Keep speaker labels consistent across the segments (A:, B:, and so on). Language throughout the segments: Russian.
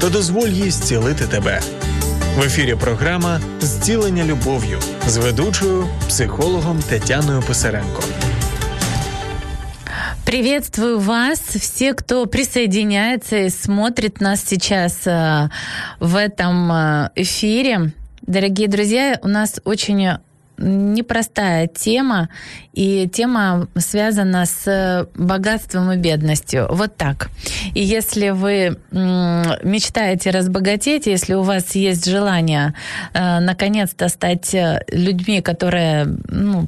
A: та дозволь їй зцілити тебе. В ефірі програма Зцілення любов'ю з ведучою психологом Тетяною Писаренко.
B: Приветствую вас, все, кто присоединяется и смотрит нас сейчас э, в этом э, эфире. Дорогие друзья, у нас очень непростая тема, и тема связана с богатством и бедностью. Вот так. И если вы мечтаете разбогатеть, если у вас есть желание э, наконец-то стать э, людьми, которые ну,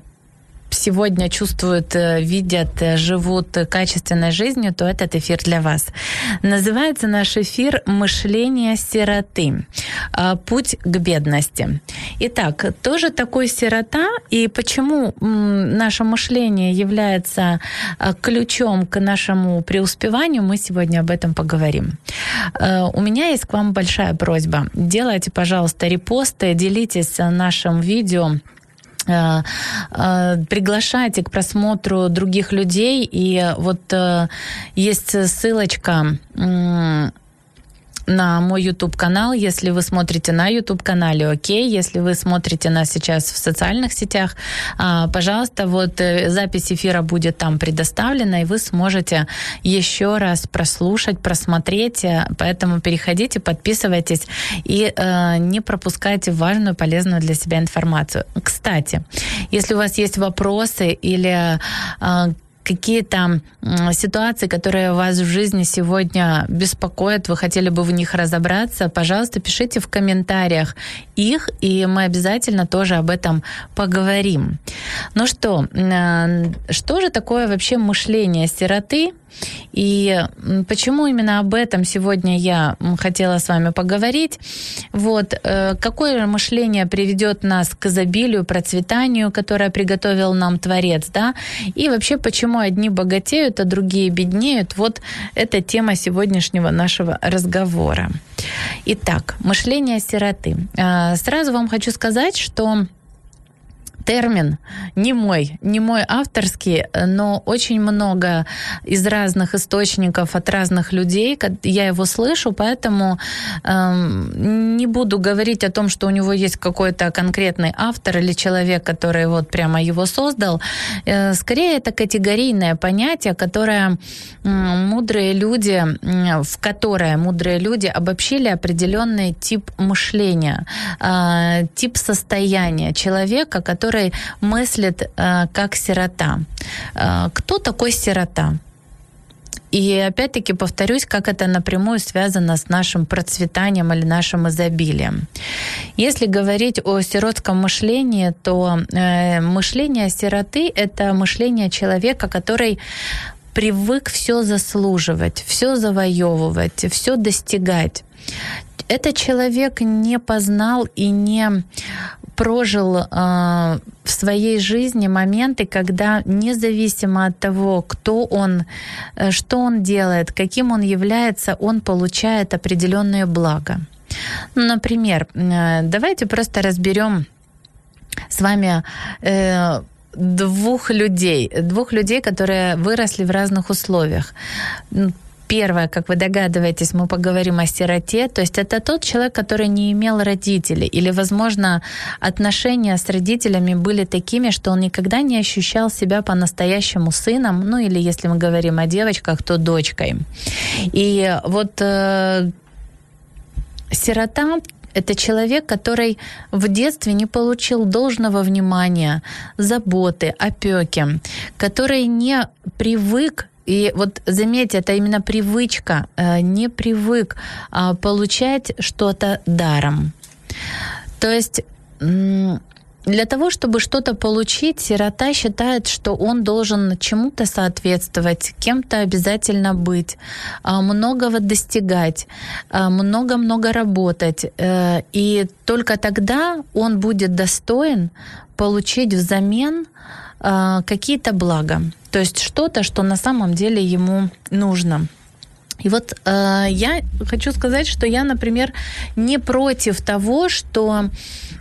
B: сегодня чувствуют, э, видят, э, живут качественной жизнью, то этот эфир для вас. Называется наш эфир «Мышление сироты. А, путь к бедности». Итак, тоже такой сирота, и почему наше мышление является а, ключом к нашему преуспеванию, мы сегодня об этом поговорим. А, у меня есть к вам большая просьба. Делайте, пожалуйста, репосты, делитесь нашим видео приглашайте к просмотру других людей. И вот э, есть ссылочка на мой YouTube-канал. Если вы смотрите на YouTube-канале, окей. Если вы смотрите нас сейчас в социальных сетях, а, пожалуйста, вот э, запись эфира будет там предоставлена, и вы сможете еще раз прослушать, просмотреть. Поэтому переходите, подписывайтесь и э, не пропускайте важную, полезную для себя информацию. Кстати, если у вас есть вопросы или э, какие-то ситуации, которые вас в жизни сегодня беспокоят, вы хотели бы в них разобраться, пожалуйста, пишите в комментариях их, и мы обязательно тоже об этом поговорим. Ну что, что же такое вообще мышление сироты? И почему именно об этом сегодня я хотела с вами поговорить? Вот, э, какое мышление приведет нас к изобилию, процветанию, которое приготовил нам Творец, да? И вообще, почему одни богатеют, а другие беднеют? Вот это тема сегодняшнего нашего разговора. Итак, мышление сироты. Э, сразу вам хочу сказать, что термин не мой, не мой авторский, но очень много из разных источников от разных людей, я его слышу, поэтому э, не буду говорить о том, что у него есть какой-то конкретный автор или человек, который вот прямо его создал. Э, скорее, это категорийное понятие, которое э, мудрые люди, э, в которое мудрые люди обобщили определенный тип мышления, э, тип состояния человека, который который мыслит э, как сирота. Э, кто такой сирота? И опять-таки повторюсь, как это напрямую связано с нашим процветанием или нашим изобилием. Если говорить о сиротском мышлении, то э, мышление сироты — это мышление человека, который привык все заслуживать, все завоевывать, все достигать. Этот человек не познал и не прожил э, в своей жизни моменты, когда независимо от того, кто он, э, что он делает, каким он является, он получает определенные блага. Ну, например, э, давайте просто разберем с вами э, двух людей, двух людей, которые выросли в разных условиях. Первое, как вы догадываетесь, мы поговорим о сироте. То есть это тот человек, который не имел родителей. Или, возможно, отношения с родителями были такими, что он никогда не ощущал себя по-настоящему сыном. Ну или если мы говорим о девочках, то дочкой. И вот э, сирота это человек, который в детстве не получил должного внимания, заботы, опеки, который не привык и вот заметьте, это именно привычка, э, не привык а, получать что-то даром. То есть для того, чтобы что-то получить, сирота считает, что он должен чему-то соответствовать, кем-то обязательно быть, а, многого достигать, а, много-много работать. Э, и только тогда он будет достоин получить взамен какие-то блага. То есть что-то, что на самом деле ему нужно. И вот э, я хочу сказать, что я, например, не против того, что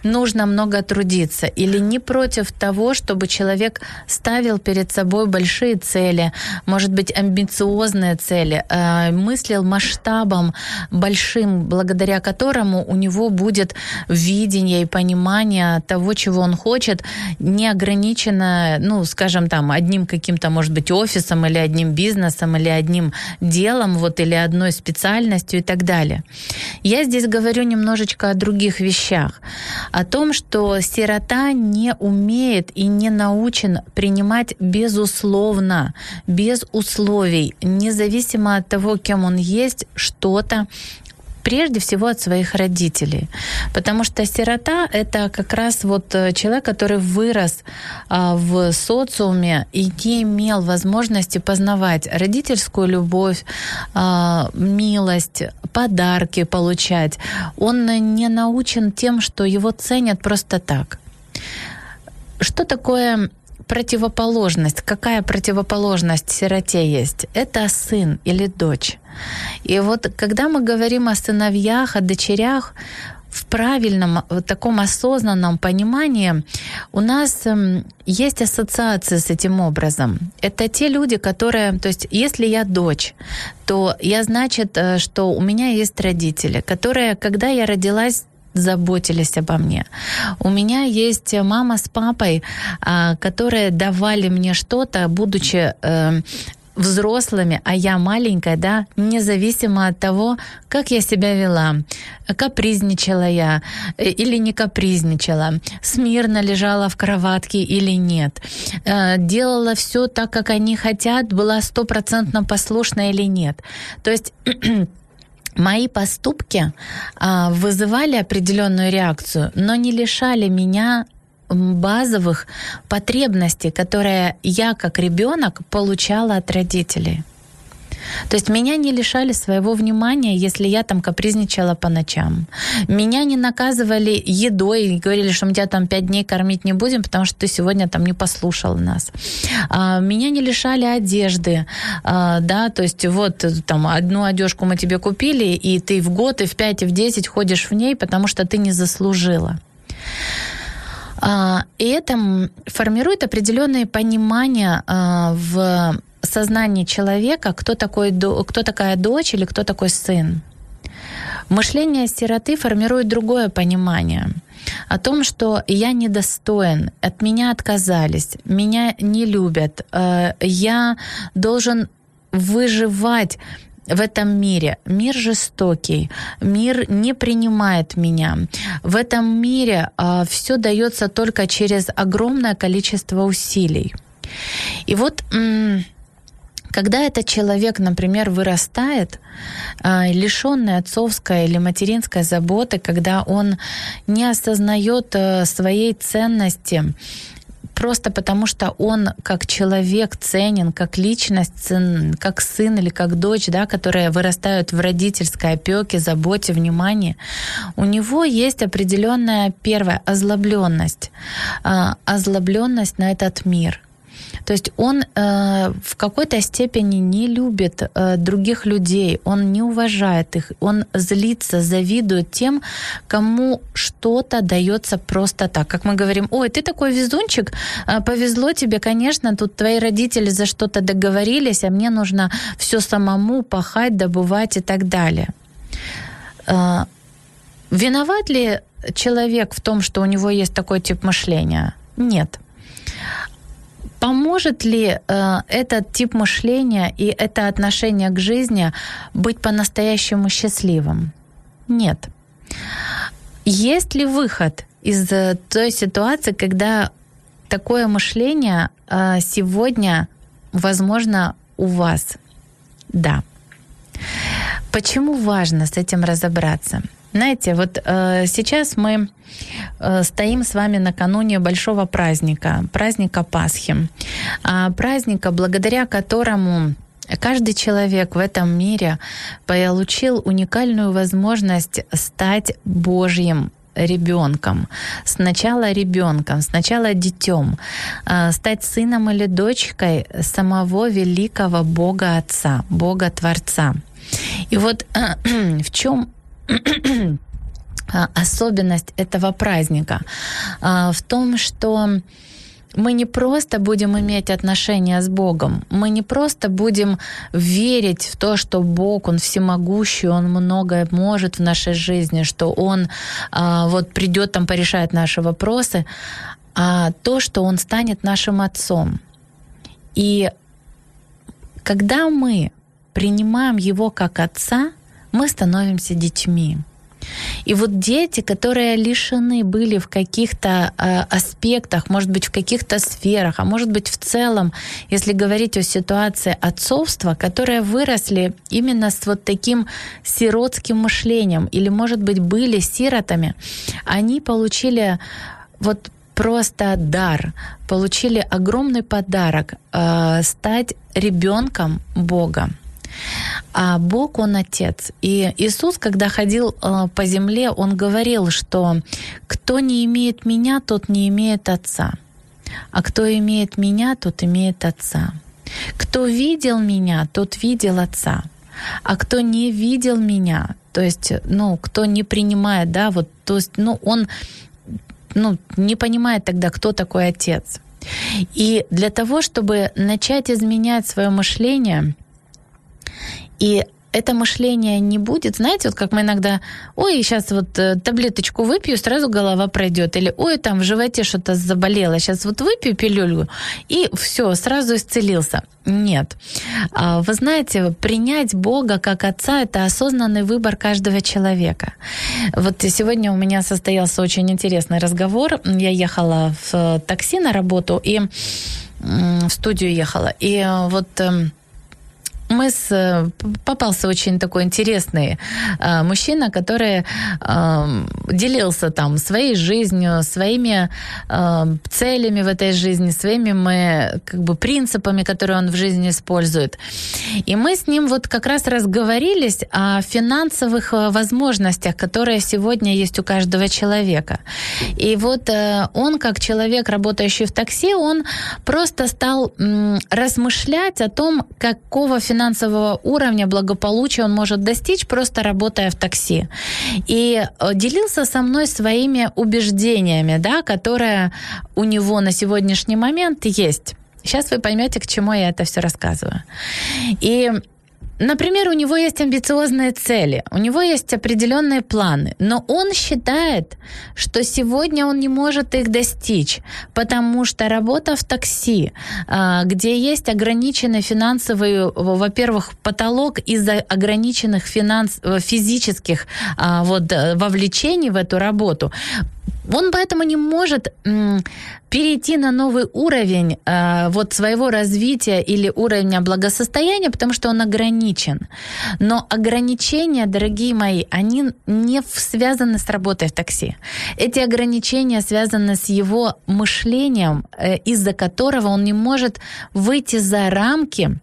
B: нужно много трудиться, или не против того, чтобы человек ставил перед собой большие цели, может быть, амбициозные цели, э, мыслил масштабом большим, благодаря которому у него будет видение и понимание того, чего он хочет, не ограничено, ну, скажем, там, одним каким-то, может быть, офисом или одним бизнесом или одним делом, вот, или одной специальностью и так далее. Я здесь говорю немножечко о других вещах. О том, что сирота не умеет и не научен принимать безусловно, без условий, независимо от того, кем он есть, что-то прежде всего от своих родителей. Потому что сирота — это как раз вот э, человек, который вырос а, в социуме и не имел возможности познавать родительскую любовь, а, милость, подарки получать. Он не научен тем, что его ценят просто так. Что такое противоположность? Какая противоположность сироте есть? Это сын или дочь. И вот когда мы говорим о сыновьях, о дочерях, в правильном, в таком осознанном понимании у нас эм, есть ассоциация с этим образом. Это те люди, которые, то есть если я дочь, то я значит, э, что у меня есть родители, которые, когда я родилась, заботились обо мне. У меня есть мама с папой, а, которые давали мне что-то, будучи э, взрослыми, а я маленькая, да, независимо от того, как я себя вела, капризничала я э, или не капризничала, смирно лежала в кроватке или нет, э, делала все так, как они хотят, была стопроцентно послушна или нет. То есть мои поступки а, вызывали определенную реакцию, но не лишали меня базовых потребностей, которые я как ребенок получала от родителей. То есть меня не лишали своего внимания, если я там капризничала по ночам. Меня не наказывали едой и говорили, что мы тебя там пять дней кормить не будем, потому что ты сегодня там не послушал нас. А, меня не лишали одежды, а, да, то есть вот там одну одежку мы тебе купили, и ты в год, и в пять, и в десять ходишь в ней, потому что ты не заслужила. А, и это формирует определенные понимания в сознании человека, кто, такой, кто такая дочь или кто такой сын. Мышление сироты формирует другое понимание о том, что я недостоин, от меня отказались, меня не любят, э, я должен выживать в этом мире. Мир жестокий, мир не принимает меня. В этом мире э, все дается только через огромное количество усилий. И вот когда этот человек, например, вырастает, а, лишенный отцовской или материнской заботы, когда он не осознает э, своей ценности, просто потому что он как человек ценен, как личность, как сын или как дочь, да, которые вырастают в родительской опеке, заботе, внимании, у него есть определенная первая озлобленность, а, озлобленность на этот мир. То есть он э, в какой-то степени не любит э, других людей, он не уважает их, он злится, завидует тем, кому что-то дается просто так. Как мы говорим, ой, ты такой везунчик, э, повезло тебе, конечно, тут твои родители за что-то договорились, а мне нужно все самому пахать, добывать и так далее. Э, виноват ли человек в том, что у него есть такой тип мышления? Нет. Поможет ли э, этот тип мышления и это отношение к жизни быть по-настоящему счастливым? Нет. Есть ли выход из э, той ситуации, когда такое мышление э, сегодня, возможно, у вас? Да. Почему важно с этим разобраться? Знаете, вот э, сейчас мы э, стоим с вами накануне большого праздника, праздника Пасхи, э, праздника, благодаря которому Каждый человек в этом мире получил уникальную возможность стать Божьим ребенком. Сначала ребенком, сначала детем, э, стать сыном или дочкой самого великого Бога Отца, Бога Творца. И вот в чем особенность этого праздника? А, в том, что мы не просто будем иметь отношения с Богом, мы не просто будем верить в то, что Бог, Он всемогущий, Он многое может в нашей жизни, что Он а, вот придет там порешает наши вопросы, а то, что Он станет нашим Отцом. И когда мы принимаем Его как Отца, мы становимся детьми. И вот дети, которые лишены были в каких-то э, аспектах, может быть, в каких-то сферах, а может быть, в целом, если говорить о ситуации отцовства, которые выросли именно с вот таким сиротским мышлением, или, может быть, были сиротами, они получили вот просто дар, получили огромный подарок э, стать ребенком Бога. А Бог, Он Отец. И Иисус, когда ходил э, по земле, Он говорил, что кто не имеет меня, тот не имеет Отца. А кто имеет меня, тот имеет Отца. Кто видел меня, тот видел Отца. А кто не видел меня, то есть, ну, кто не принимает, да, вот, то есть, ну, он, ну, не понимает тогда, кто такой Отец. И для того, чтобы начать изменять свое мышление, и это мышление не будет, знаете, вот как мы иногда, ой, сейчас вот э, таблеточку выпью, сразу голова пройдет, или ой, там в животе что-то заболело, сейчас вот выпью пилюлю, и все, сразу исцелился. Нет. А, вы знаете, принять Бога как Отца – это осознанный выбор каждого человека. Вот сегодня у меня состоялся очень интересный разговор. Я ехала в такси на работу и в студию ехала. И вот эм, мы с, э, попался очень такой интересный э, мужчина, который э, делился там своей жизнью, своими э, целями в этой жизни, своими мы, как бы принципами, которые он в жизни использует. И мы с ним вот как раз разговорились о финансовых э, возможностях, которые сегодня есть у каждого человека. И вот э, он, как человек, работающий в такси, он просто стал м, размышлять о том, какого финансового финансового уровня благополучия он может достичь, просто работая в такси. И э, делился со мной своими убеждениями, да, которые у него на сегодняшний момент есть. Сейчас вы поймете, к чему я это все рассказываю. И Например, у него есть амбициозные цели, у него есть определенные планы, но он считает, что сегодня он не может их достичь, потому что работа в такси, а, где есть ограниченный финансовый, во-первых, потолок из-за ограниченных финанс, физических а, вот, э, вовлечений в эту работу, он поэтому не может перейти на новый уровень э, вот своего развития или уровня благосостояния, потому что он ограничен. Но ограничения, дорогие мои, они не связаны с работой в такси. Эти ограничения связаны с его мышлением, э, из-за которого он не может выйти за рамки,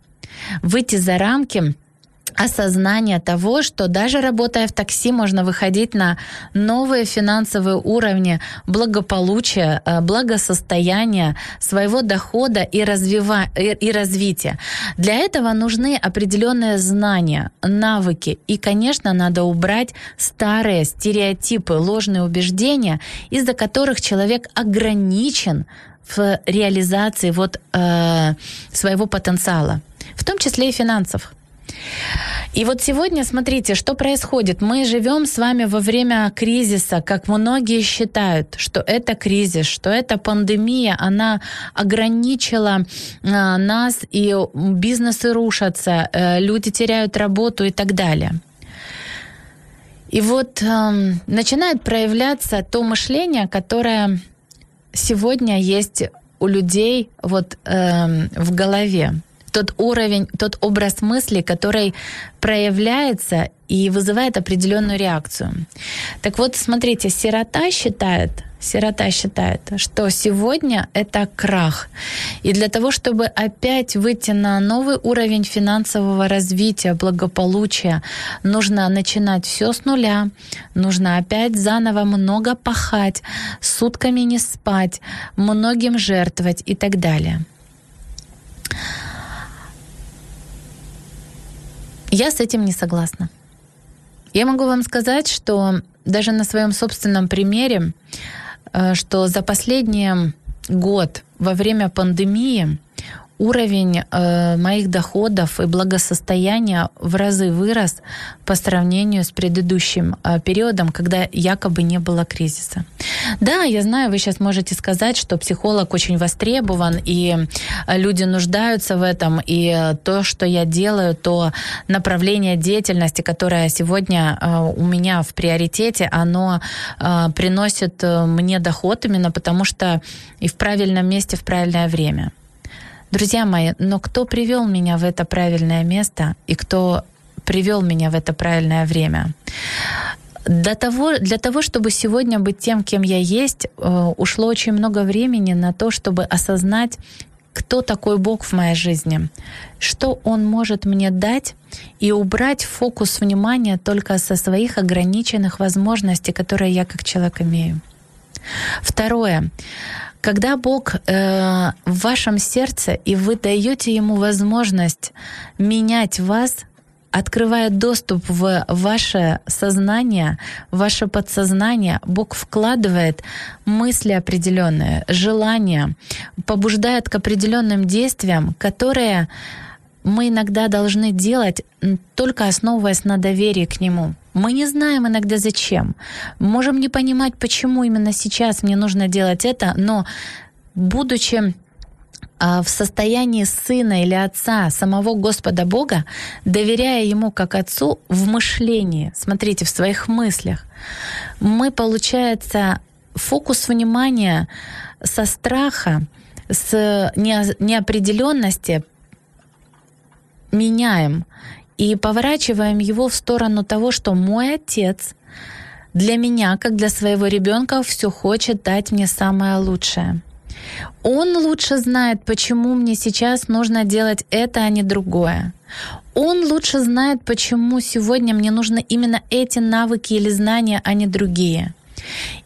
B: выйти за рамки осознание того, что даже работая в такси, можно выходить на новые финансовые уровни благополучия, э, благосостояния, своего дохода и, развива... и развития. Для этого нужны определенные знания, навыки. И, конечно, надо убрать старые стереотипы, ложные убеждения, из-за которых человек ограничен в реализации вот, э, своего потенциала, в том числе и финансов. И вот сегодня, смотрите, что происходит. Мы живем с вами во время кризиса, как многие считают, что это кризис, что это пандемия, она ограничила а, нас, и бизнесы рушатся, э, люди теряют работу и так далее. И вот э, начинает проявляться то мышление, которое сегодня есть у людей вот э, в голове тот уровень, тот образ мысли, который проявляется и вызывает определенную реакцию. Так вот, смотрите, сирота считает, сирота считает, что сегодня это крах. И для того, чтобы опять выйти на новый уровень финансового развития, благополучия, нужно начинать все с нуля, нужно опять заново много пахать, сутками не спать, многим жертвовать и так далее. Я с этим не согласна. Я могу вам сказать, что даже на своем собственном примере, э, что за последний год во время пандемии уровень э, моих доходов и благосостояния в разы вырос по сравнению с предыдущим э, периодом, когда якобы не было кризиса. Да, я знаю, вы сейчас можете сказать, что психолог очень востребован, и э, люди нуждаются в этом, и э, то, что я делаю, то направление деятельности, которое сегодня э, у меня в приоритете, оно э, приносит э, мне доход именно потому, что и в правильном месте в правильное время. Друзья мои, но кто привел меня в это правильное место и кто привел меня в это правильное время? Для того, для того, чтобы сегодня быть тем, кем я есть, э, ушло очень много времени на то, чтобы осознать, кто такой Бог в моей жизни, что Он может мне дать и убрать фокус внимания только со своих ограниченных возможностей, которые я как человек имею. Второе. Когда Бог э, в вашем сердце, и вы даете Ему возможность менять вас, открывая доступ в ваше сознание, в ваше подсознание, Бог вкладывает мысли определенные, желания, побуждает к определенным действиям, которые мы иногда должны делать только основываясь на доверии к Нему. Мы не знаем иногда зачем. Можем не понимать, почему именно сейчас мне нужно делать это, но будучи а, в состоянии сына или отца самого Господа Бога, доверяя Ему как отцу в мышлении, смотрите, в своих мыслях, мы, получается, фокус внимания со страха, с неопределенности меняем и поворачиваем его в сторону того, что мой отец для меня, как для своего ребенка, все хочет дать мне самое лучшее. Он лучше знает, почему мне сейчас нужно делать это, а не другое. Он лучше знает, почему сегодня мне нужны именно эти навыки или знания, а не другие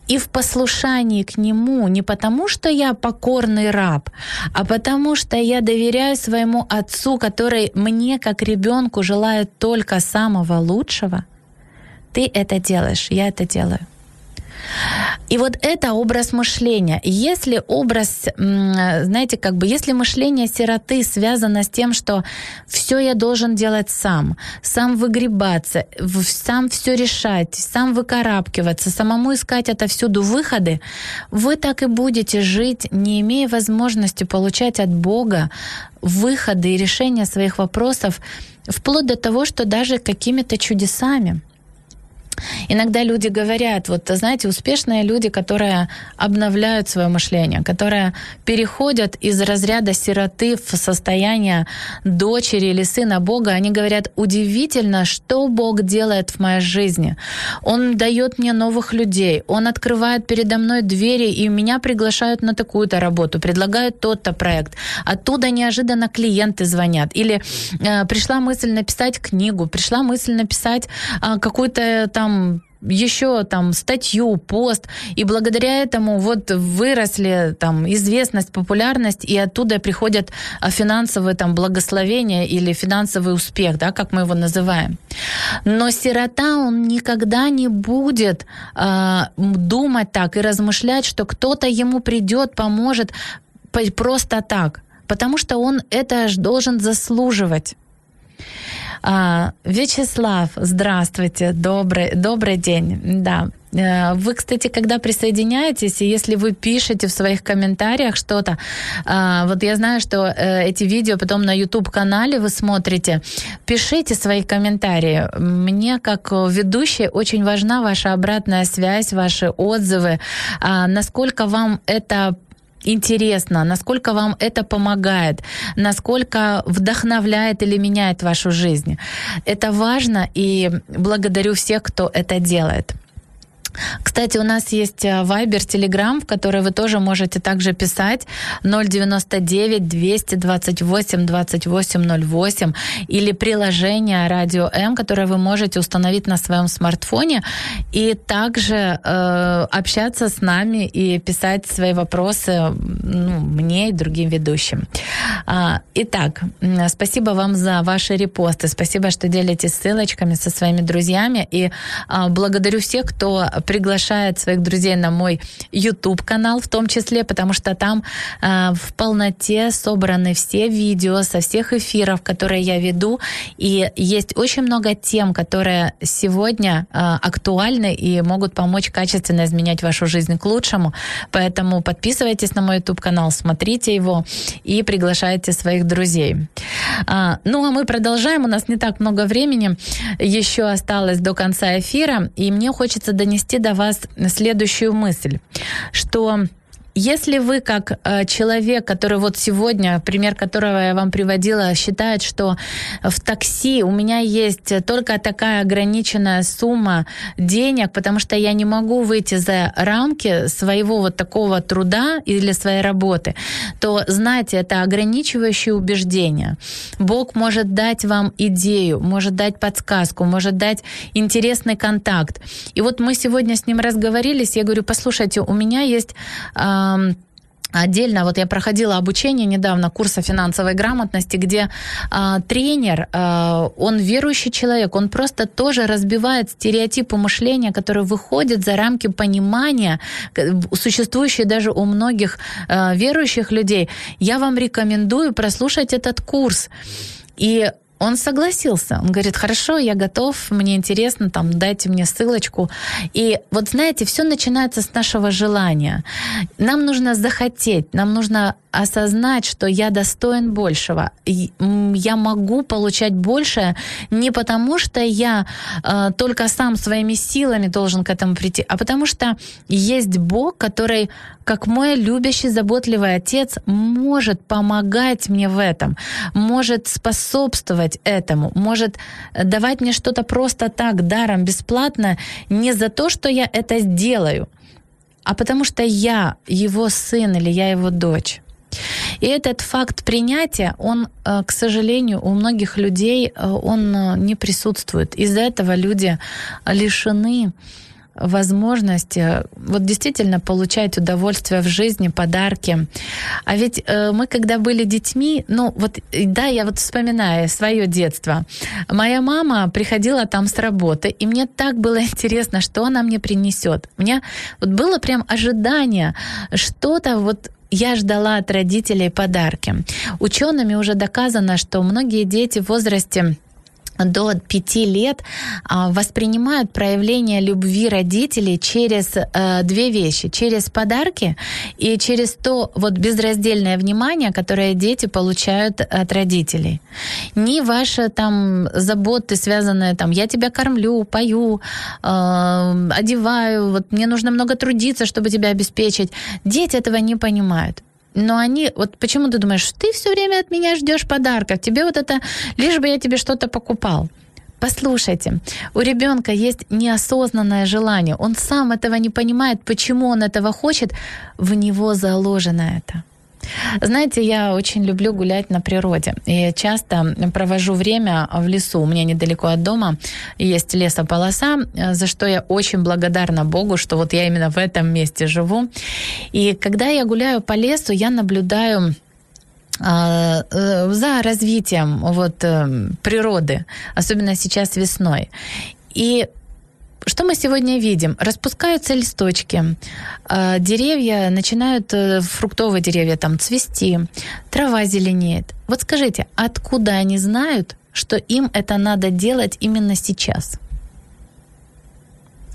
B: и в послушании к Нему не потому, что я покорный раб, а потому что я доверяю своему Отцу, который мне, как ребенку, желает только самого лучшего, ты это делаешь, я это делаю. И вот это образ мышления. Если образ, знаете, как бы, если мышление сироты связано с тем, что все я должен делать сам, сам выгребаться, сам все решать, сам выкарабкиваться, самому искать отовсюду выходы, вы так и будете жить, не имея возможности получать от Бога выходы и решения своих вопросов, вплоть до того, что даже какими-то чудесами. Иногда люди говорят, вот знаете, успешные люди, которые обновляют свое мышление, которые переходят из разряда сироты в состояние дочери или сына Бога, они говорят, удивительно, что Бог делает в моей жизни. Он дает мне новых людей, Он открывает передо мной двери, и меня приглашают на такую-то работу, предлагают тот-то проект. Оттуда неожиданно клиенты звонят. Или э, пришла мысль написать книгу, пришла мысль написать э, какую-то там там еще там статью, пост, и благодаря этому вот выросли там известность, популярность, и оттуда приходят а, финансовые там благословения или финансовый успех, да, как мы его называем. Но сирота, он никогда не будет э, думать так и размышлять, что кто-то ему придет, поможет просто так, потому что он это должен заслуживать. А, Вячеслав, здравствуйте, добрый, добрый день. Да, Э, вы, кстати, когда присоединяетесь, и если вы пишете в своих комментариях что-то, э, вот я знаю, что э, эти видео потом на YouTube-канале вы смотрите, пишите свои комментарии. Мне, как ведущей, очень важна ваша обратная связь, ваши отзывы, а насколько вам это интересно, насколько вам это помогает, насколько вдохновляет или меняет вашу жизнь. Это важно, и благодарю всех, кто это делает. Кстати, у нас есть Viber, э, Telegram, в который вы тоже можете также писать. 099 228 2808 или приложение Радио М, которое вы можете установить на своем смартфоне и также э, общаться с нами и писать свои вопросы ну, мне и другим ведущим. А, итак, спасибо вам за ваши репосты, спасибо, что делитесь ссылочками со своими друзьями. И а, благодарю всех, кто приглашает своих друзей на мой YouTube-канал в том числе, потому что там э, в полноте собраны все видео со всех эфиров, которые я веду, и есть очень много тем, которые сегодня э, актуальны и могут помочь качественно изменять вашу жизнь к лучшему. Поэтому подписывайтесь на мой YouTube-канал, смотрите его и приглашайте своих друзей. А, ну а мы продолжаем, у нас не так много времени, еще осталось до конца эфира, и мне хочется донести донести до вас следующую мысль, что если вы как э, человек, который вот сегодня, пример которого я вам приводила, считает, что в такси у меня есть только такая ограниченная сумма денег, потому что я не могу выйти за рамки своего вот такого труда или своей работы, то знайте, это ограничивающее убеждение. Бог может дать вам идею, может дать подсказку, может дать интересный контакт. И вот мы сегодня с ним разговорились, я говорю, послушайте, у меня есть Отдельно, вот я проходила обучение недавно, курса финансовой грамотности, где э, тренер, э, он верующий человек, он просто тоже разбивает стереотипы мышления, которые выходят за рамки понимания, существующие даже у многих э, верующих людей. Я вам рекомендую прослушать этот курс. И он согласился. Он говорит, хорошо, я готов, мне интересно, там, дайте мне ссылочку. И вот знаете, все начинается с нашего желания. Нам нужно захотеть, нам нужно осознать, что я достоин большего. Я могу получать больше не потому, что я э, только сам своими силами должен к этому прийти, а потому что есть Бог, который, как мой любящий, заботливый отец, может помогать мне в этом, может способствовать этому, может давать мне что-то просто так, даром, бесплатно, не за то, что я это сделаю, а потому что я его сын или я его дочь. И этот факт принятия, он, э, к сожалению, у многих людей э, он э, не присутствует. Из-за этого люди лишены возможности вот действительно получать удовольствие в жизни, подарки. А ведь э, мы, когда были детьми, ну вот, да, я вот вспоминаю свое детство. Моя мама приходила там с работы, и мне так было интересно, что она мне принесет. У меня вот было прям ожидание, что-то вот я ждала от родителей подарки. Учеными уже доказано, что многие дети в возрасте до пяти лет а, воспринимают проявление любви родителей через э, две вещи. Через подарки и через то вот безраздельное внимание, которое дети получают от родителей. Не ваши там заботы, связанные там, я тебя кормлю, пою, э, одеваю, вот мне нужно много трудиться, чтобы тебя обеспечить. Дети этого не понимают но они, вот почему ты думаешь, ты все время от меня ждешь подарков, тебе вот это, лишь бы я тебе что-то покупал. Послушайте, у ребенка есть неосознанное желание, он сам этого не понимает, почему он этого хочет, в него заложено это. Знаете, я очень люблю гулять на природе. И часто провожу время в лесу. У меня недалеко от дома есть лесополоса, за что я очень благодарна Богу, что вот я именно в этом месте живу. И когда я гуляю по лесу, я наблюдаю а, э, за развитием вот, э, природы, особенно сейчас весной. И что мы сегодня видим? Распускаются листочки, а, деревья начинают, э, фруктовые деревья там цвести, трава зеленеет. Вот скажите, откуда они знают, что им это надо делать именно сейчас?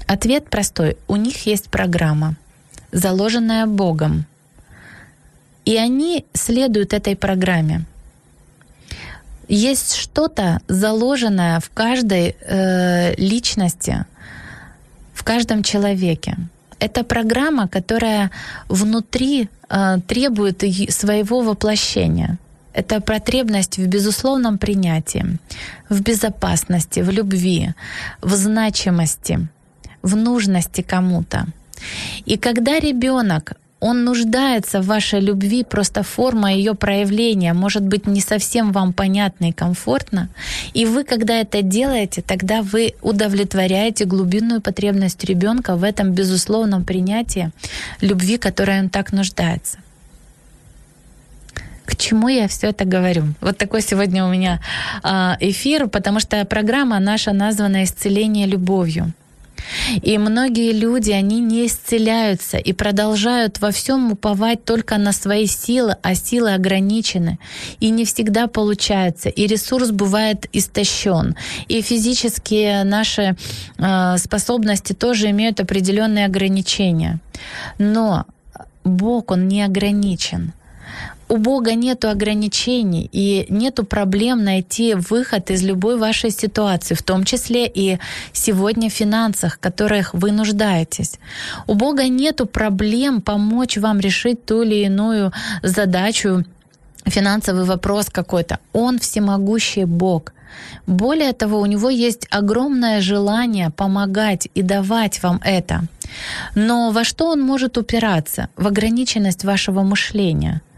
B: Ответ простой. У них есть программа, заложенная Богом. И они следуют этой программе. Есть что-то заложенное в каждой э, личности, в каждом человеке. Это программа, которая внутри э, требует своего воплощения. Это потребность в безусловном принятии, в безопасности, в любви, в значимости, в нужности кому-то. И когда ребенок он нуждается в вашей любви, просто форма ее проявления может быть не совсем вам понятна и комфортна. И вы, когда это делаете, тогда вы удовлетворяете глубинную потребность ребенка в этом безусловном принятии любви, которой он так нуждается. К чему я все это говорю? Вот такой сегодня у меня а, эфир, потому что программа наша названа «Исцеление любовью». И многие люди, они не исцеляются и продолжают во всем уповать только на свои силы, а силы ограничены. И не всегда получается. И ресурс бывает истощен. И физические наши э, способности тоже имеют определенные ограничения. Но Бог, Он не ограничен у Бога нету ограничений и нету проблем найти выход из любой вашей ситуации, в том числе и сегодня в финансах, в которых вы нуждаетесь. У Бога нету проблем помочь вам решить ту или иную задачу, финансовый вопрос какой-то. Он всемогущий Бог. Более того, у него есть огромное желание помогать и давать вам это. Но во что он может упираться? В ограниченность вашего мышления –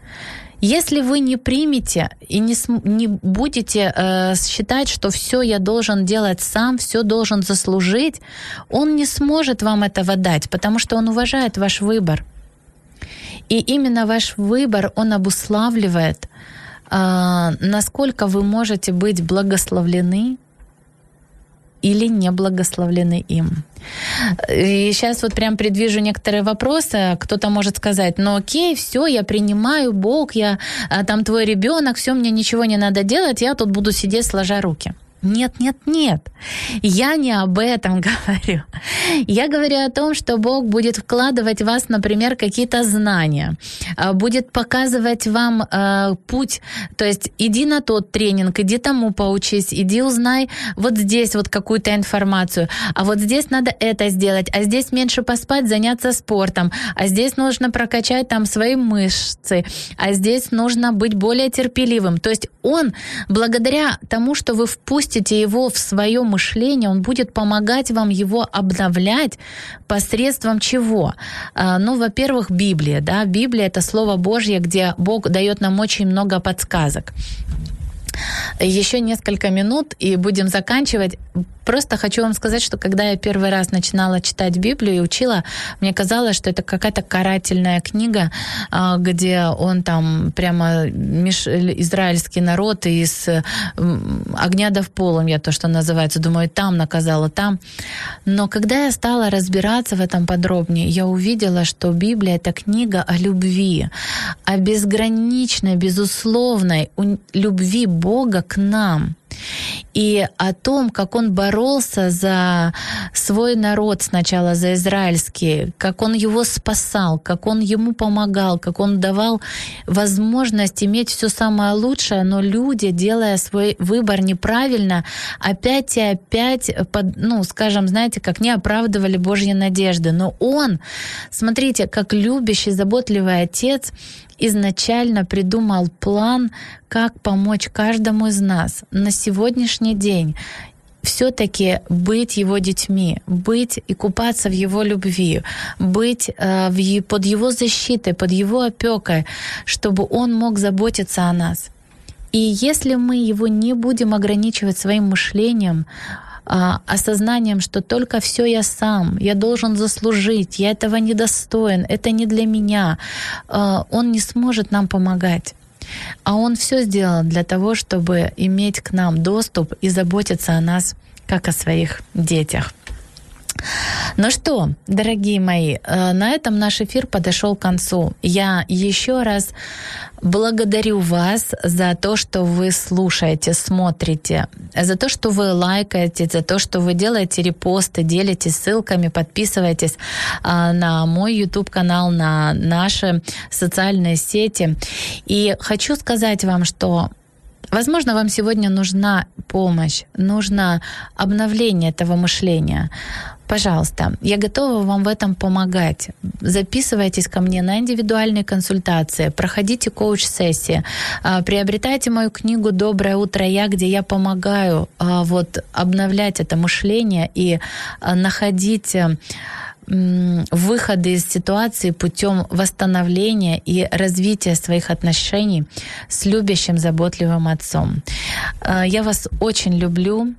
B: если вы не примете и не, не будете э, считать, что все я должен делать сам, все должен заслужить, он не сможет вам этого дать, потому что он уважает ваш выбор. И именно ваш выбор, он обуславливает, э, насколько вы можете быть благословлены или не благословлены им. И сейчас вот прям предвижу некоторые вопросы. Кто-то может сказать, ну окей, все, я принимаю, Бог, я а, там твой ребенок, все, мне ничего не надо делать, я тут буду сидеть сложа руки. Нет, нет, нет. Я не об этом говорю. Я говорю о том, что Бог будет вкладывать в вас, например, какие-то знания, а, будет показывать вам э, путь. То есть иди на тот тренинг, иди тому поучись, иди узнай вот здесь вот какую-то информацию, а вот здесь надо это сделать, а здесь меньше поспать, заняться спортом, а здесь нужно прокачать там свои мышцы, а здесь нужно быть более терпеливым. То есть он, благодаря тому, что вы впустите впустите его в свое мышление, он будет помогать вам его обновлять посредством чего? А, ну, во-первых, Библия. Да? Библия — это Слово Божье, где Бог дает нам очень много подсказок. Еще несколько минут и будем заканчивать. Просто хочу вам сказать, что когда я первый раз начинала читать Библию и учила, мне казалось, что это какая-то карательная книга, а, где он там прямо меж... израильский народ из огня до в полом, я то, что называется, думаю, там наказала, там. Но когда я стала разбираться в этом подробнее, я увидела, что Библия — это книга о любви, о безграничной, безусловной любви Бога к нам и о том, как он боролся за свой народ сначала, за израильский, как он его спасал, как он ему помогал, как он давал возможность иметь все самое лучшее, но люди, делая свой выбор неправильно, опять и опять, под, ну, скажем, знаете, как не оправдывали Божьи надежды. Но он, смотрите, как любящий, заботливый отец, изначально придумал план, как помочь каждому из нас на сегодняшний день все-таки быть его детьми, быть и купаться в его любви, быть э, в, под его защитой, под его опекой, чтобы он мог заботиться о нас. И если мы его не будем ограничивать своим мышлением, осознанием, что только все я сам, я должен заслужить, я этого недостоин, это не для меня, а, он не сможет нам помогать. А он все сделал для того, чтобы иметь к нам доступ и заботиться о нас, как о своих детях. Ну что, дорогие мои, э, на этом наш эфир подошел к концу. Я еще раз благодарю вас за то, что вы слушаете, смотрите, за то, что вы лайкаете, за то, что вы делаете репосты, делитесь ссылками, подписывайтесь а, на мой YouTube-канал, на наши социальные сети. И хочу сказать вам, что Возможно, вам сегодня нужна помощь, нужно обновление этого мышления. Пожалуйста, я готова вам в этом помогать. Записывайтесь ко мне на индивидуальные консультации, проходите коуч-сессии, а, приобретайте мою книгу «Доброе утро, я», где я помогаю а, вот, обновлять это мышление и а, находить выходы из ситуации путем восстановления и развития своих отношений с любящим, заботливым отцом. Я вас очень люблю.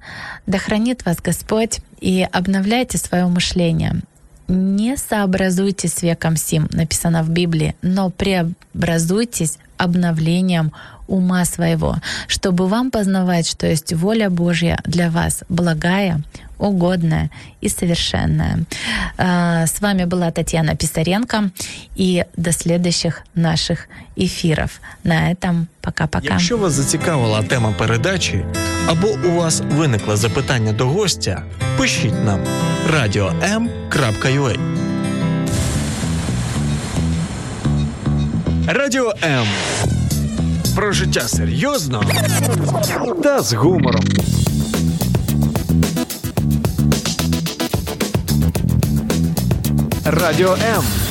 B: Да хранит вас Господь и обновляйте свое мышление. Не сообразуйтесь с веком сим, написано в Библии, но преобразуйтесь обновлением ума своего, чтобы вам познавать, что есть воля Божья для вас, благая, угодная и совершенная. А, с вами была Татьяна Писаренко, и до следующих наших эфиров. На этом пока-пока.
A: Якщо вас зацікавила тема передачі, або у вас виникло запитання до гостя, пишіть нам radio.m.ua Радіо М. Про життя серйозно та з гумором. Радіо М.